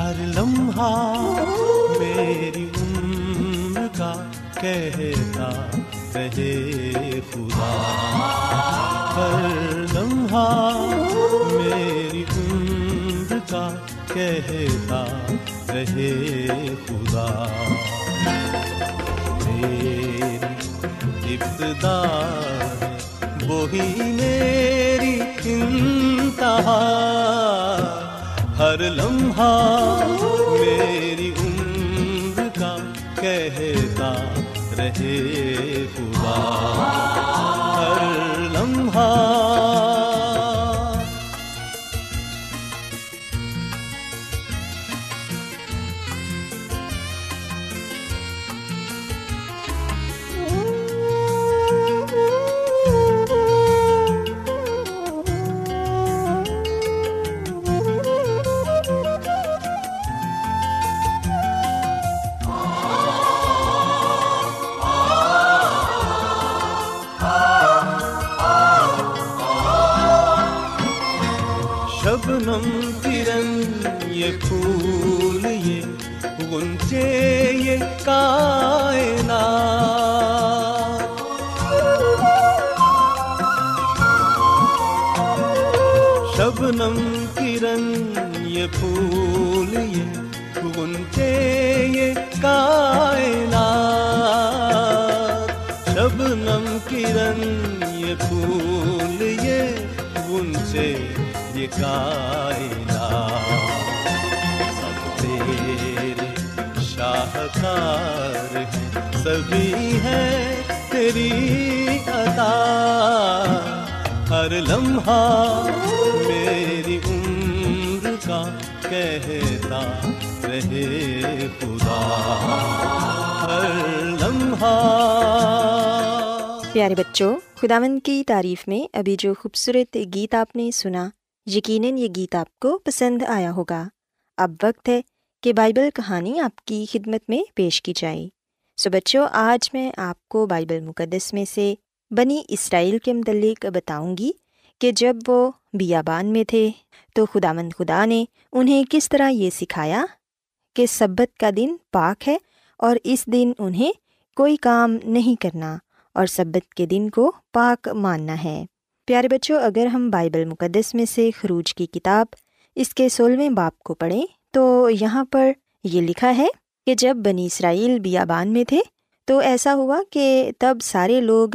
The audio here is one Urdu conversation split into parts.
ہر لمحہ میری عمر کا کہتا رہے خدا۔ ہر لمحہ میری عمر کا کہتا رہے خدا۔ میری ابتدا وہی میری انتہا۔ ہر لمحہ میری عمر کا کہتا رہے خدا۔ ہر لمحہ غنچے یہ کائنات۔ شبنم کرن یہ پھول، یہ غنچے یہ کائنات۔ شبنم کرن یہ پھول، یہ غنچے یہ کائنات۔ سبھی ہے تیری عطا۔ ہر لمحہ میری عمر کا کہتا رہے خدا۔ ہر لمحہ۔ پیارے بچوں خداون کی تعریف میں ابھی جو خوبصورت گیت آپ نے سنا، یقیناً یہ گیت آپ کو پسند آیا ہوگا۔ اب وقت ہے کہ بائبل کہانی آپ کی خدمت میں پیش کی جائے۔ سو بچوں آج میں آپ کو بائبل مقدس میں سے بنی اسرائیل کے متعلق بتاؤں گی کہ جب وہ بیابان میں تھے تو خدا مند خدا نے انہیں کس طرح یہ سکھایا کہ سبت کا دن پاک ہے اور اس دن انہیں کوئی کام نہیں کرنا اور سبت کے دن کو پاک ماننا ہے۔ پیارے بچوں اگر ہم بائبل مقدس میں سے خروج کی کتاب اس کے سولہویں باپ کو پڑھیں تو یہاں پر یہ لکھا ہے کہ جب بنی اسرائیل بیابان میں تھے تو ایسا ہوا کہ تب سارے لوگ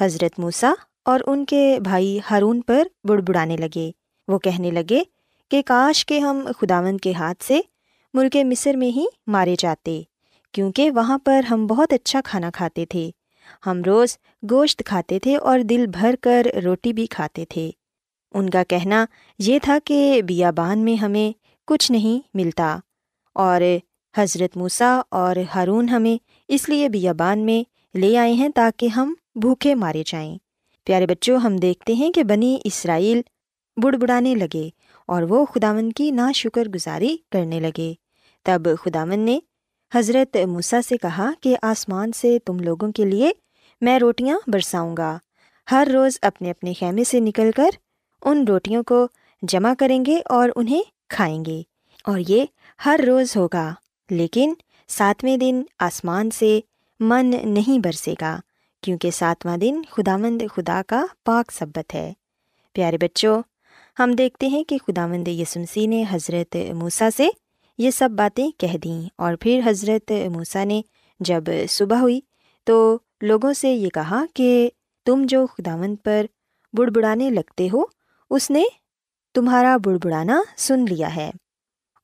حضرت موسیٰ اور ان کے بھائی ہارون پر بڑبڑانے لگے۔ وہ کہنے لگے کہ کاش کے ہم خداون کے ہاتھ سے ملک مصر میں ہی مارے جاتے، کیونکہ وہاں پر ہم بہت اچھا کھانا کھاتے تھے۔ ہم روز گوشت کھاتے تھے اور دل بھر کر روٹی بھی کھاتے تھے۔ ان کا کہنا یہ تھا کہ بیابان میں ہمیں کچھ نہیں ملتا اور حضرت موسیٰ اور ہارون ہمیں اس لیے بیابان میں لے آئے ہیں تاکہ ہم بھوکے مارے جائیں۔ پیارے بچوں، ہم دیکھتے ہیں کہ بنی اسرائیل بڑبڑانے لگے اور وہ خداون کی نا شکر گزاری کرنے لگے۔ تب خداون نے حضرت موسیٰ سے کہا کہ آسمان سے تم لوگوں کے لیے میں روٹیاں برساؤں گا۔ ہر روز اپنے اپنے خیمے سے نکل کر ان روٹیوں کو جمع کریں گے اور انہیں کھائیں گے اور یہ ہر روز ہوگا۔ لیکن ساتویں دن آسمان سے من نہیں برسے گا، کیونکہ ساتواں دن خدا مند خدا کا پاک سبت ہے۔ پیارے بچوں، ہم دیکھتے ہیں کہ خدا مند یسمسی نے حضرت موسیٰ سے یہ سب باتیں کہہ دیں اور پھر حضرت موسیٰ نے جب صبح ہوئی تو لوگوں سے یہ کہا کہ تم جو خداوند پر بڑبڑانے لگتے ہو، اس نے تمہارا بڑبڑانا سن لیا ہے۔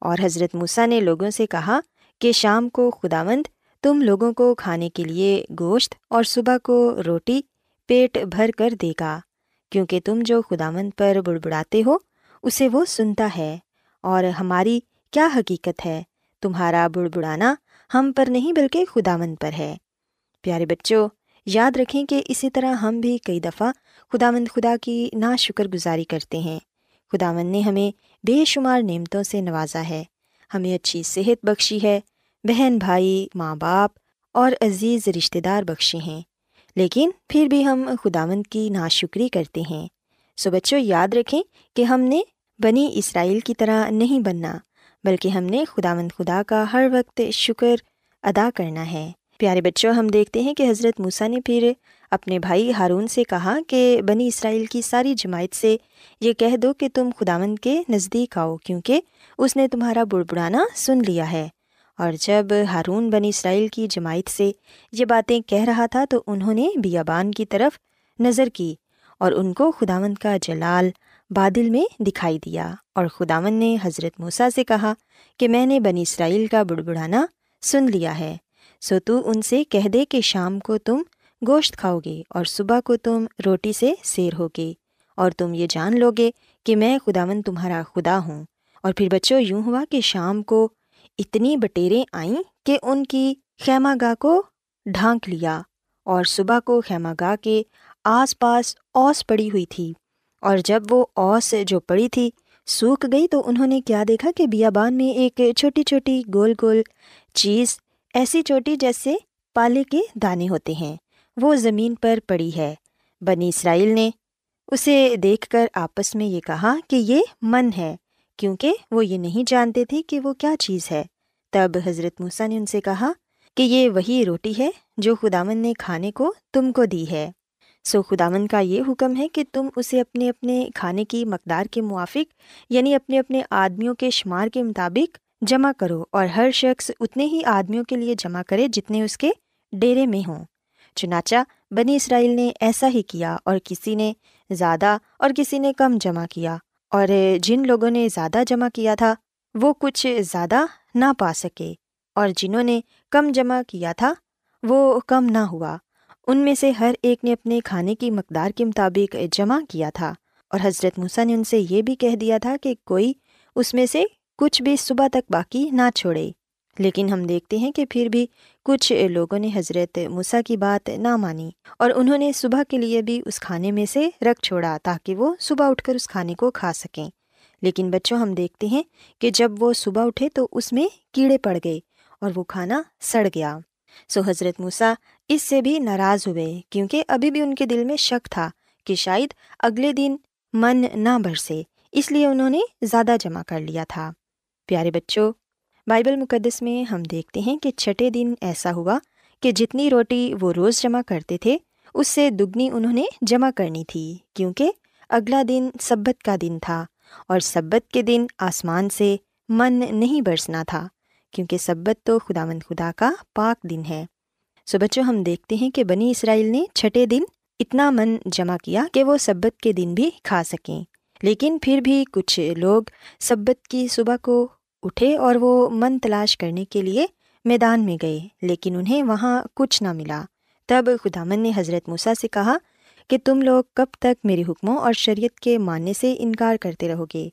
اور حضرت موسیٰ نے لوگوں سے کہا کہ شام کو خداوند تم لوگوں کو کھانے کے لیے گوشت اور صبح کو روٹی پیٹ بھر کر دے گا، کیونکہ تم جو خداوند پر بڑبڑاتے ہو، اسے وہ سنتا ہے۔ اور ہماری کیا حقیقت ہے؟ تمہارا بڑبڑانا ہم پر نہیں بلکہ خداوند پر ہے۔ پیارے بچوں، یاد رکھیں کہ اسی طرح ہم بھی کئی دفعہ خداوند خدا کی نا شکر گزاری کرتے ہیں۔ خداوند نے ہمیں بے شمار نعمتوں سے نوازا ہے۔ ہمیں اچھی صحت بخشی ہے۔ بہن بھائی، ماں باپ اور عزیز رشتہ دار بخشے ہیں۔ لیکن پھر بھی ہم خداوند کی ناشکری کرتے ہیں۔ سو بچوں، یاد رکھیں کہ ہم نے بنی اسرائیل کی طرح نہیں بننا، بلکہ ہم نے خداوند خدا کا ہر وقت شکر ادا کرنا ہے۔ پیارے بچوں، ہم دیکھتے ہیں کہ حضرت موسیٰ نے پھر اپنے بھائی ہارون سے کہا کہ بنی اسرائیل کی ساری جماعت سے یہ کہہ دو کہ تم خداوند کے نزدیک آؤ، کیونکہ اس نے تمہارا بڑبڑانا سن لیا ہے۔ اور جب ہارون بنی اسرائیل کی جماعت سے یہ باتیں کہہ رہا تھا تو انہوں نے بیابان کی طرف نظر کی اور ان کو خداوند کا جلال بادل میں دکھائی دیا۔ اور خداوند نے حضرت موسیٰ سے کہا کہ میں نے بنی اسرائیل کا بڑبڑانا سن لیا ہے، سو تو ان سے کہہ دے کہ شام کو تم گوشت کھاؤ گے اور صبح کو تم روٹی سے سیر ہوگے اور تم یہ جان لو گے کہ میں خداوند تمہارا خدا ہوں۔ اور پھر بچوں، یوں ہوا کہ شام کو اتنی بٹیریں آئیں کہ ان کی خیمہ گاہ کو ڈھانک لیا اور صبح کو خیمہ گاہ کے آس پاس اوس پڑی ہوئی تھی۔ اور جب وہ اوس جو پڑی تھی سوکھ گئی تو انہوں نے کیا دیکھا کہ بیابان میں ایک چھوٹی چھوٹی گول گول چیز ایسی چھوٹی جیسے پالے کے دانے ہوتے ہیں۔ وہ زمین پر پڑی ہے۔ بنی اسرائیل نے اسے دیکھ کر آپس میں یہ کہا کہ یہ من ہے، کیونکہ وہ یہ نہیں جانتے تھے کہ وہ کیا چیز ہے۔ تب حضرت موسیٰ نے ان سے کہا کہ یہ وہی روٹی ہے جو خداون نے کھانے کو تم کو دی ہے۔ سو خداون کا یہ حکم ہے کہ تم اسے اپنے اپنے کھانے کی مقدار کے موافق یعنی اپنے اپنے آدمیوں کے شمار کے مطابق جمع کرو اور ہر شخص اتنے ہی آدمیوں کے لیے جمع کرے جتنے اس کے ڈیرے میں ہوں۔ چنانچہ بنی اسرائیل نے ایسا ہی کیا اور کسی نے زیادہ اور کسی نے کم جمع کیا اور جن لوگوں نے زیادہ جمع کیا تھا وہ کچھ زیادہ نہ پا سکے اور جنہوں نے کم جمع کیا تھا وہ کم نہ ہوا۔ ان میں سے ہر ایک نے اپنے کھانے کی مقدار کے مطابق جمع کیا تھا اور حضرت موسیٰ نے ان سے یہ بھی کہہ دیا تھا کہ کوئی اس میں سے کچھ بھی صبح تک باقی نہ چھوڑے۔ لیکن ہم دیکھتے ہیں کہ پھر بھی کچھ لوگوں نے حضرت موسیٰ کی بات نہ مانی اور انہوں نے صبح کے لیے بھی اس کھانے میں سے رکھ چھوڑا تاکہ وہ صبح اٹھ کر اس کھانے کو کھا سکیں۔ لیکن بچوں، ہم دیکھتے ہیں کہ جب وہ صبح اٹھے تو اس میں کیڑے پڑ گئے اور وہ کھانا سڑ گیا۔ سو حضرت موسیٰ اس سے بھی ناراض ہوئے کیونکہ ابھی بھی ان کے دل میں شک تھا کہ شاید اگلے دن من نہ برسے، اس لیے انہوں نے زیادہ جمع کر لیا تھا۔ پیارے بچوں بائبل مقدس میں ہم دیکھتے ہیں کہ چھٹے دن ایسا ہوا کہ جتنی روٹی وہ روز جمع کرتے تھے، اس سے دگنی انہوں نے جمع کرنی تھی، کیونکہ اگلا دن سبت کا دن تھا اور سبت کے دن آسمان سے من نہیں برسنا تھا، کیونکہ سبت تو خدا مند خدا کا پاک دن ہے۔ سو بچوں، ہم دیکھتے ہیں کہ بنی اسرائیل نے چھٹے دن اتنا من جمع کیا کہ وہ سبت کے دن بھی کھا سکیں۔ لیکن پھر بھی کچھ لوگ سبت کی صبح کو اٹھے اور وہ من تلاش کرنے کے لیے میدان میں گئے، لیکن انہیں وہاں کچھ نہ ملا۔ تب خدامن نے حضرت موسیٰ سے کہا کہ تم لوگ کب تک میرے حکموں اور شریعت کے ماننے سے انکار کرتے رہو گے؟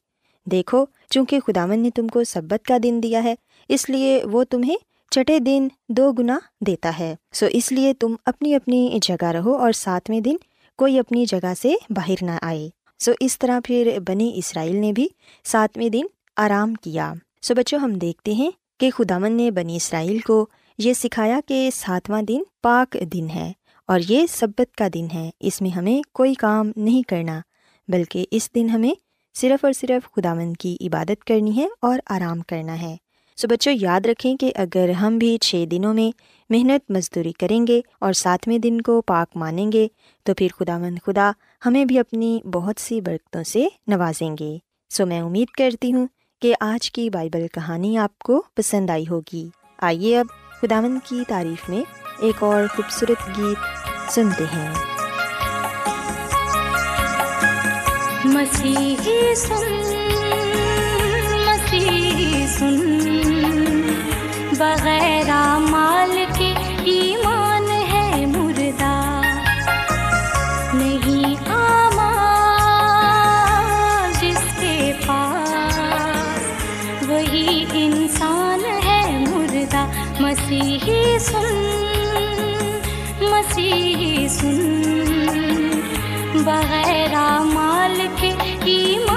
دیکھو، چونکہ خدامن نے تم کو سبت کا دن دیا ہے، اس لیے وہ تمہیں چٹے دن دو گنا دیتا ہے۔ سو اس لیے تم اپنی اپنی جگہ رہو اور ساتویں دن کوئی اپنی جگہ سے باہر نہ آئے۔ سو اس طرح پھر بنی اسرائیل نے بھی ساتویں دن آرام کیا۔ سو بچوں، ہم دیکھتے ہیں کہ خدامن نے بنی اسرائیل کو یہ سکھایا کہ ساتواں دن پاک دن ہے اور یہ سبت کا دن ہے۔ اس میں ہمیں کوئی کام نہیں کرنا، بلکہ اس دن ہمیں صرف اور صرف خداون کی عبادت کرنی ہے اور آرام کرنا ہے۔ سو بچوں، یاد رکھیں کہ اگر ہم بھی چھ دنوں میں محنت مزدوری کریں گے اور ساتویں دن کو پاک مانیں گے، تو پھر خدا مند خدا ہمیں بھی اپنی بہت سی برکتوں سے نوازیں گے۔ سو میں امید کرتی ہوں کہ آج کی بائبل کہانی آپ کو پسند آئی ہوگی۔ آئیے اب خداون کی تعریف میں ایک اور خوبصورت گیت سنتے ہیں۔ مسیحی سن مسیحی سن، بغیر مسیحی سن مسیحی سن بغیر مال کے ایمان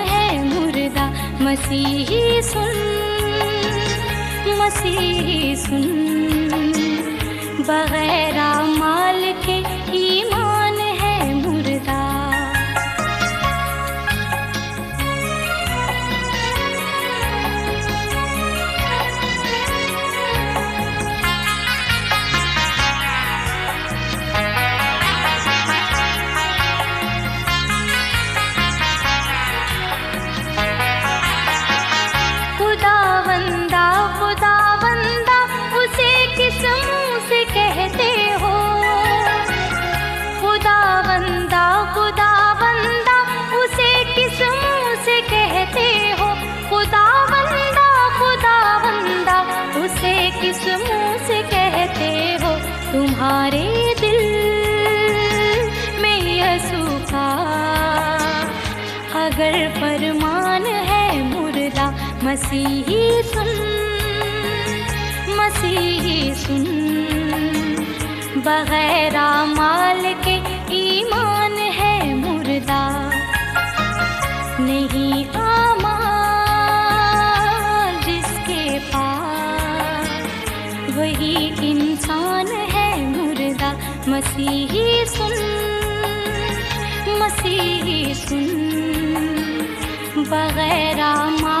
مسیحی سن مسیحی سن بغیر مال کے مسیحی سن مسیحی سن۔ بغیر مال کے ایمان ہے مردہ۔ نہیں آما جس کے پاس۔ وہی انسان ہے مردہ۔ مسیحی سن مسیحی سن۔ بغیر مال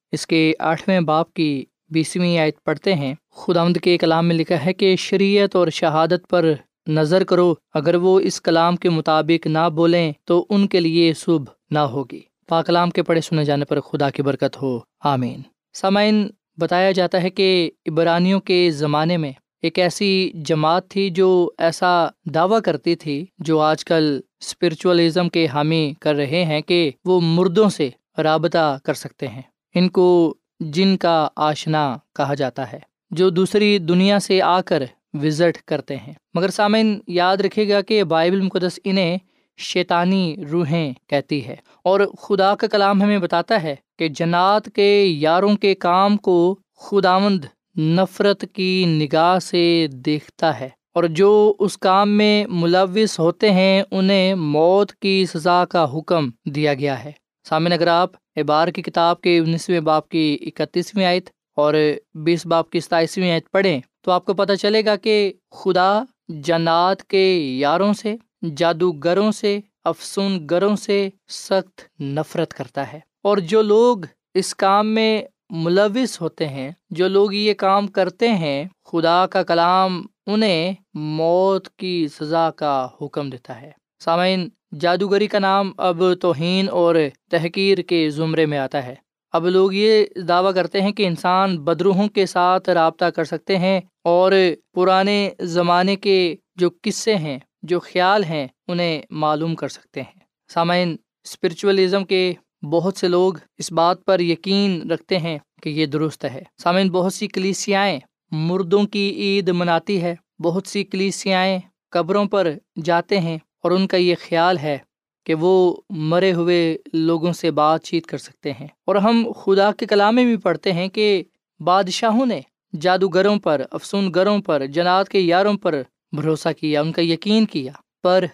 اس کے آٹھویں باپ کی بیسویں آیت پڑھتے ہیں۔ خدا کے کلام میں لکھا ہے کہ شریعت اور شہادت پر نظر کرو۔ اگر وہ اس کلام کے مطابق نہ بولیں تو ان کے لیے شبھ نہ ہوگی۔ پاکلام کے پڑھے سنے جانے پر خدا کی برکت ہو۔ آمین۔ سامعین، بتایا جاتا ہے کہ عبرانیوں کے زمانے میں ایک ایسی جماعت تھی جو ایسا دعویٰ کرتی تھی، جو آج کل اسپرچولیزم کے حامی کر رہے ہیں کہ وہ مردوں سے رابطہ کر سکتے ہیں۔ ان کو جن کا آشنا کہا جاتا ہے، جو دوسری دنیا سے آ کر وزٹ کرتے ہیں۔ مگر سامعین، یاد رکھے گا کہ بائبل مقدس انہیں شیطانی روحیں کہتی ہے۔ اور خدا کا کلام ہمیں بتاتا ہے کہ جنات کے یاروں کے کام کو خداوند نفرت کی نگاہ سے دیکھتا ہے۔ اور جو اس کام میں ملوث ہوتے ہیں، انہیں موت کی سزا کا حکم دیا گیا ہے۔ سامعین اگر آپ اعبار کی کتاب کے انیسویں باپ کی اکتیسویں آیت اور بیس باپ کی ستائیسویں آیت پڑھیں تو آپ کو پتہ چلے گا کہ خدا جنات کے یاروں سے، جادوگروں سے افسون گروں سے سخت نفرت کرتا ہے۔ اور جو لوگ اس کام میں ملوث ہوتے ہیں، جو لوگ یہ کام کرتے ہیں، خدا کا کلام انہیں موت کی سزا کا حکم دیتا ہے۔ سامعین جادوگری کا نام اب توہین اور تحقیر کے زمرے میں آتا ہے۔ اب لوگ یہ دعویٰ کرتے ہیں کہ انسان بدروحوں کے ساتھ رابطہ کر سکتے ہیں اور پرانے زمانے کے جو قصے ہیں، جو خیال ہیں، انہیں معلوم کر سکتے ہیں۔ سامعین اسپرچولیزم کے بہت سے لوگ اس بات پر یقین رکھتے ہیں کہ یہ درست ہے۔ سامعین، بہت سی کلیسیائیں مردوں کی عید مناتی ہے۔ بہت سی کلیسیائیں قبروں پر جاتے ہیں۔ اور ان کا یہ خیال ہے کہ وہ مرے ہوئے لوگوں سے بات چیت کر سکتے ہیں۔ اور ہم خدا کے کلام میں بھی پڑھتے ہیں کہ بادشاہوں نے جادوگروں پر افسون گروں پر، جنات کے یاروں پر بھروسہ کیا، ان کا یقین کیا، پر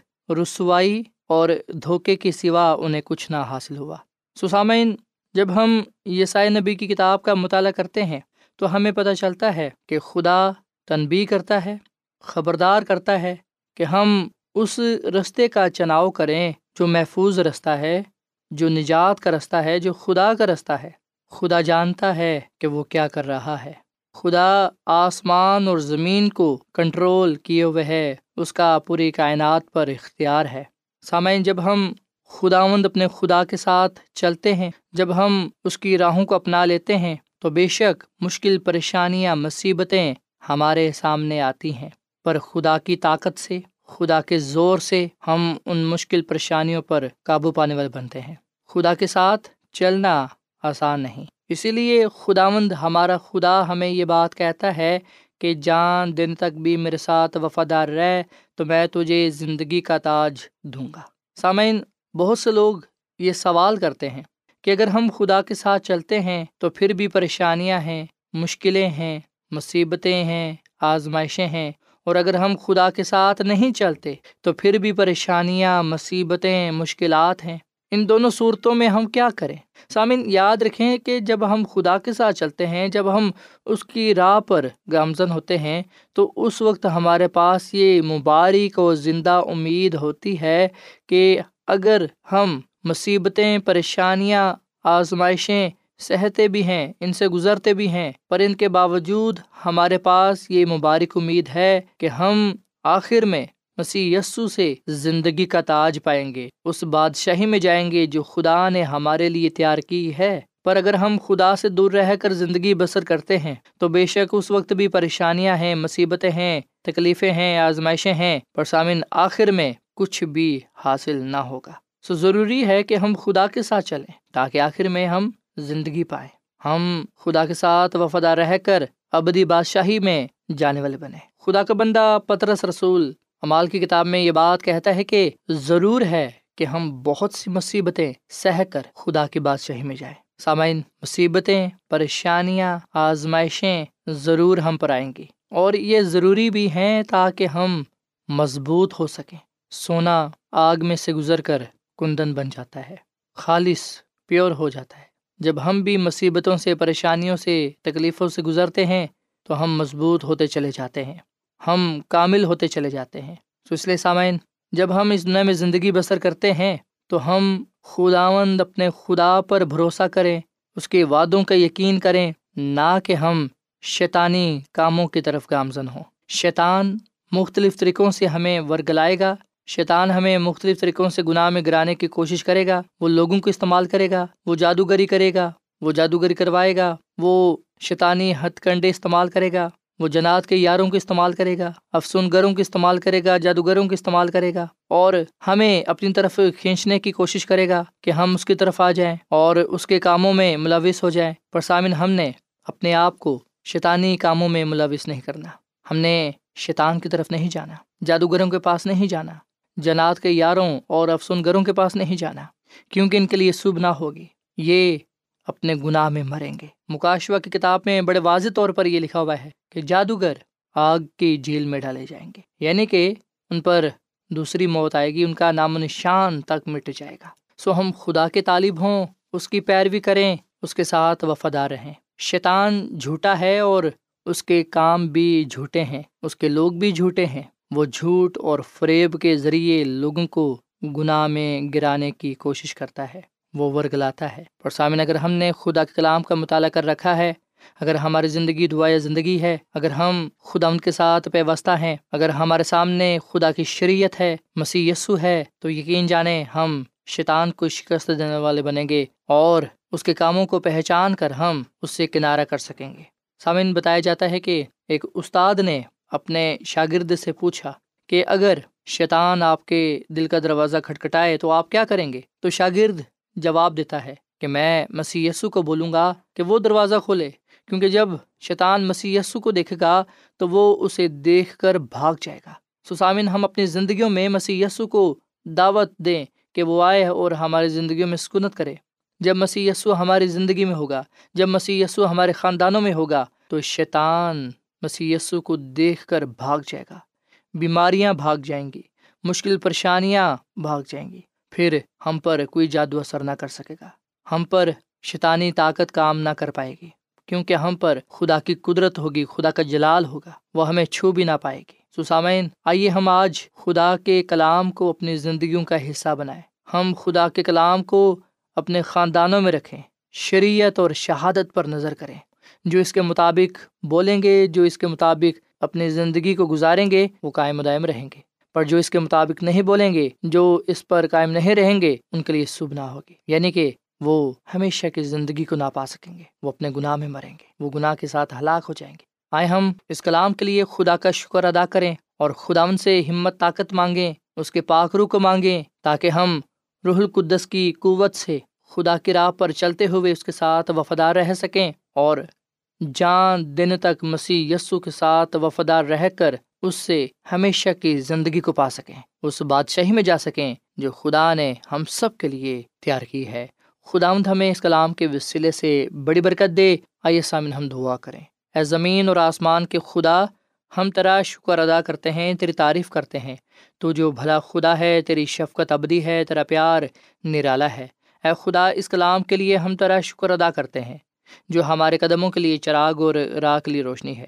رسوائی اور دھوکے کے سوا انہیں کچھ نہ حاصل ہوا۔ سسامین جب ہم یسائے نبی کی کتاب کا مطالعہ کرتے ہیں تو ہمیں پتہ چلتا ہے کہ خدا تنبی کرتا ہے، خبردار کرتا ہے کہ ہم اس رستے کا چناؤ کریں جو محفوظ رستہ ہے، جو نجات کا رستہ ہے، جو خدا کا رستہ ہے۔ خدا جانتا ہے کہ وہ کیا کر رہا ہے۔ خدا آسمان اور زمین کو کنٹرول کیے ہوئے ہے، اس کا پوری کائنات پر اختیار ہے۔ سامعین، جب ہم خداوند اپنے خدا کے ساتھ چلتے ہیں، جب ہم اس کی راہوں کو اپنا لیتے ہیں، تو بے شک مشکل پریشانیاں، مصیبتیں ہمارے سامنے آتی ہیں۔ پر خدا کی طاقت سے خدا کے زور سے ہم ان مشکل پریشانیوں پر قابو پانے والے بنتے ہیں۔ خدا کے ساتھ چلنا آسان نہیں۔ اسی لیے خدا مند ہمارا خدا ہمیں یہ بات کہتا ہے کہ جان دن تک بھی میرے ساتھ وفادار رہ تو میں تجھے زندگی کا تاج دوں گا۔ سامعین، بہت سے لوگ یہ سوال کرتے ہیں کہ اگر ہم خدا کے ساتھ چلتے ہیں تو پھر بھی پریشانیاں ہیں، مشکلیں ہیں، مصیبتیں ہیں، آزمائشیں ہیں اور اگر ہم خدا کے ساتھ نہیں چلتے، تو پھر بھی پریشانیاں، مصیبتیں، مشکلات ہیں۔ ان دونوں صورتوں میں ہم کیا کریں؟ سامن یاد رکھیں کہ جب ہم خدا کے ساتھ چلتے ہیں، جب ہم اس کی راہ پر گامزن ہوتے ہیں، تو اس وقت ہمارے پاس یہ مبارک و زندہ امید ہوتی ہے کہ اگر ہم مصیبتیں، پریشانیاں، آزمائشیں سہتے بھی ہیں، ان سے گزرتے بھی ہیں، پر ان کے باوجود ہمارے پاس یہ مبارک امید ہے کہ ہم آخر میں مسیح یسو سے زندگی کا تاج پائیں گے۔ اس بادشاہی میں جائیں گے جو خدا نے ہمارے لیے تیار کی ہے۔ پر اگر ہم خدا سے دور رہ کر زندگی بسر کرتے ہیں، تو بے شک اس وقت بھی پریشانیاں ہیں، مصیبتیں ہیں، تکلیفیں ہیں، آزمائشیں ہیں، پر سامن آخر میں کچھ بھی حاصل نہ ہوگا۔ سو ضروری ہے کہ ہم خدا کے ساتھ چلیں تاکہ آخر میں ہم زندگی پائیں۔ ہم خدا کے ساتھ وفادہ رہ کر ابدی بادشاہی میں جانے والے بنے۔ خدا کا بندہ پترس رسول امال کی کتاب میں یہ بات کہتا ہے کہ ضرور ہے کہ ہم بہت سی مصیبتیں سہ کر خدا کی بادشاہی میں جائیں۔ سامعین، مصیبتیں، پریشانیاں، آزمائشیں ضرور ہم پر آئیں گی اور یہ ضروری بھی ہیں تاکہ ہم مضبوط ہو سکیں۔ سونا آگ میں سے گزر کر کندن بن جاتا ہے، خالص پیور ہو جاتا ہے۔ جب ہم بھی مصیبتوں سے، پریشانیوں سے، تکلیفوں سے گزرتے ہیں، تو ہم مضبوط ہوتے چلے جاتے ہیں۔ ہم کامل ہوتے چلے جاتے ہیں۔ تو اس لیے سامعین، جب ہم اس دنیا میں زندگی بسر کرتے ہیں، تو ہم خداوند اپنے خدا پر بھروسہ کریں، اس کے وعدوں کا یقین کریں، نہ کہ ہم شیطانی کاموں کی طرف گامزن ہوں۔ شیطان مختلف طریقوں سے ہمیں ورگلائے گا شیطان ہمیں مختلف طریقوں سے گناہ میں گرانے کی کوشش کرے گا، وہ لوگوں کو استعمال کرے گا، وہ جادوگری کرے گا، وہ جادوگری کروائے گا، وہ شیطانی ہتھ کنڈے استعمال کرے گا، وہ جنات کے یاروں کو استعمال کرے گا افسون گروں کو استعمال کرے گا، جادوگروں کو استعمال کرے گا، اور ہمیں اپنی طرف کھینچنے کی کوشش کرے گا کہ ہم اس کی طرف آ جائیں اور اس کے کاموں میں ملوث ہو جائیں۔ پر سامن، ہم نے اپنے آپ کو شیطانی کاموں میں ملوث نہیں کرنا۔ ہم نے شیطان کی طرف نہیں جانا، جادوگروں کے پاس نہیں جانا۔ جنات کے یاروں اور افسون گروں کے پاس نہیں جانا، کیونکہ ان کے لیے شبھ نہ ہوگی۔ یہ اپنے گناہ میں مریں گے۔ مکاشوا کی کتاب میں بڑے واضح طور پر یہ لکھا ہوا ہے کہ جادوگر آگ کی جھیل میں ڈالے جائیں گے یعنی کہ ان پر دوسری موت آئے گی، ان کا نام و نشان تک مٹ جائے گا۔ سو ہم خدا کے طالب ہوں، اس کی پیروی کریں، اس کے ساتھ وفادار رہیں۔ شیطان جھوٹا ہے اور اس کے کام بھی جھوٹے ہیں، اس کے لوگ بھی جھوٹے ہیں۔ وہ جھوٹ اور فریب کے ذریعے لوگوں کو گناہ میں گرانے کی کوشش کرتا ہے، وہ ورگلاتا ہے۔ اور سامن اگر ہم نے خدا کے کلام کا مطالعہ کر رکھا ہے، اگر ہماری زندگی دعا زندگی ہے، اگر ہم خدا ان کے ساتھ پیوستہ ہیں، اگر ہمارے سامنے خدا کی شریعت ہے، مسیح یسو ہے، تو یقین جانیں ہم شیطان کو شکست دینے والے بنیں گے اور اس کے کاموں کو پہچان کر ہم اس سے کنارہ کر سکیں گے۔ سامعین، بتایا جاتا ہے کہ ایک استاد نے اپنے شاگرد سے پوچھا کہ اگر شیطان آپ کے دل کا دروازہ کھٹکھٹائے تو آپ کیا کریں گے؟ تو شاگرد جواب دیتا ہے کہ میں مسی یسو کو بولوں گا کہ وہ دروازہ کھولے، کیونکہ جب شیطان مسی یسو کو دیکھے گا تو وہ اسے دیکھ کر بھاگ جائے گا۔ سسامن ہم اپنی زندگیوں میں مسی یسو کو دعوت دیں کہ وہ آئے اور ہماری زندگیوں میں سکونت کرے۔ جب مسی یسو ہماری زندگی میں ہوگا، جب مسی یسو ہمارے خاندانوں میں ہوگا، تو شیطان مسی یسو کو دیکھ کر بھاگ جائے گا۔ بیماریاں بھاگ جائیں گی، مشکل پریشانیاں بھاگ جائیں گی۔ پھر ہم پر کوئی جادو اثر نہ کر سکے گا۔ ہم پر شیطانی طاقت کام نہ کر پائے گی، کیونکہ ہم پر خدا کی قدرت ہوگی، خدا کا جلال ہوگا، وہ ہمیں چھو بھی نہ پائے گی۔ سسامین آئیے ہم آج خدا کے کلام کو اپنی زندگیوں کا حصہ بنائیں۔ ہم خدا کے کلام کو اپنے خاندانوں میں رکھیں، شریعت اور شہادت پر نظر کریں۔ جو اس کے مطابق بولیں گے، جو اس کے مطابق اپنی زندگی کو گزاریں گے، وہ قائم دائم رہیں گے۔ پر جو اس کے مطابق نہیں بولیں گے، جو اس پر قائم نہیں رہیں گے، ان کے لیے شبھ نہ ہوگی۔ یعنی کہ وہ ہمیشہ کی زندگی کو نہ پا سکیں گے، وہ اپنے گناہ میں مریں گے، وہ گناہ کے ساتھ ہلاک ہو جائیں گے۔ آئے ہم اس کلام کے لیے خدا کا شکر ادا کریں اور خدا ان سے ہمت، طاقت مانگیں، اس کے پاکرو کو مانگیں، تاکہ ہم روح القدس کی قوت سے خدا کی راہ پر چلتے ہوئے اس کے ساتھ وفادار رہ سکیں اور جان دن تک مسیح یسو کے ساتھ وفادار رہ کر اس سے ہمیشہ کی زندگی کو پا سکیں، اس بادشاہی میں جا سکیں جو خدا نے ہم سب کے لیے تیار کی ہے۔ خدا ہمیں اس کلام کے وسیلے سے بڑی برکت دے۔ آئیے سامن ہم دعا کریں۔ اے زمین اور آسمان کے خدا، ہم تیرا شکر ادا کرتے ہیں، تیری تعریف کرتے ہیں۔ تو جو بھلا خدا ہے، تیری شفقت ابدی ہے، تیرا پیار نرالا ہے۔ اے خدا، اس کلام کے لیے ہم تیرا شکر ادا کرتے ہیں۔ جو ہمارے قدموں کے لیے چراغ اور راہ کے لیے روشنی ہے۔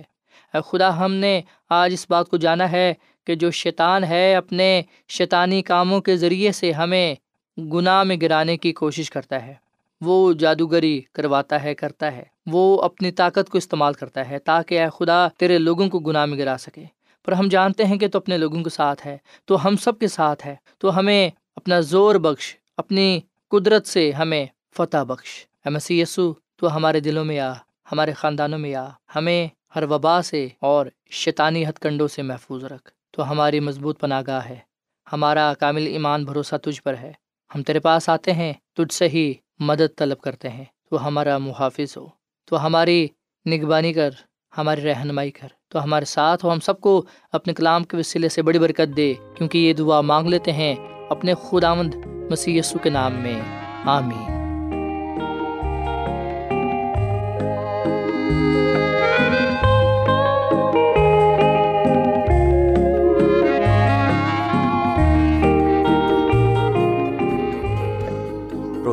اے خدا، ہم نے آج اس بات کو جانا ہے کہ جو شیطان ہے، اپنے شیطانی کاموں کے ذریعے سے ہمیں گناہ میں گرانے کی کوشش کرتا ہے۔ وہ جادوگری کرواتا ہے، کرتا ہے۔ وہ اپنی طاقت کو استعمال کرتا ہے تاکہ اے خدا تیرے لوگوں کو گناہ میں گرا سکے۔ پر ہم جانتے ہیں کہ تو اپنے لوگوں کے ساتھ ہے، تو ہم سب کے ساتھ ہے۔ تو ہمیں اپنا زور بخش، اپنی قدرت سے ہمیں فتح بخش۔ اے مسیح یسو تو ہمارے دلوں میں آ ہمارے خاندانوں میں آ ہمیں ہر وبا سے اور شیطانی ہتھ کنڈوں سے محفوظ رکھ۔ تو ہماری مضبوط پناہ گاہ ہے۔ ہمارا کامل ایمان بھروسہ تجھ پر ہے۔ ہم تیرے پاس آتے ہیں، تجھ سے ہی مدد طلب کرتے ہیں۔ تو ہمارا محافظ ہو۔ تو ہماری نگبانی کر، ہماری رہنمائی کر۔ تو ہمارے ساتھ ہو، ہم سب کو اپنے کلام کے وسیلے سے بڑی برکت دے۔ کیونکہ یہ دعا مانگ لیتے ہیں اپنے خود آمد مسیح یسو کے نام میں۔ آمین۔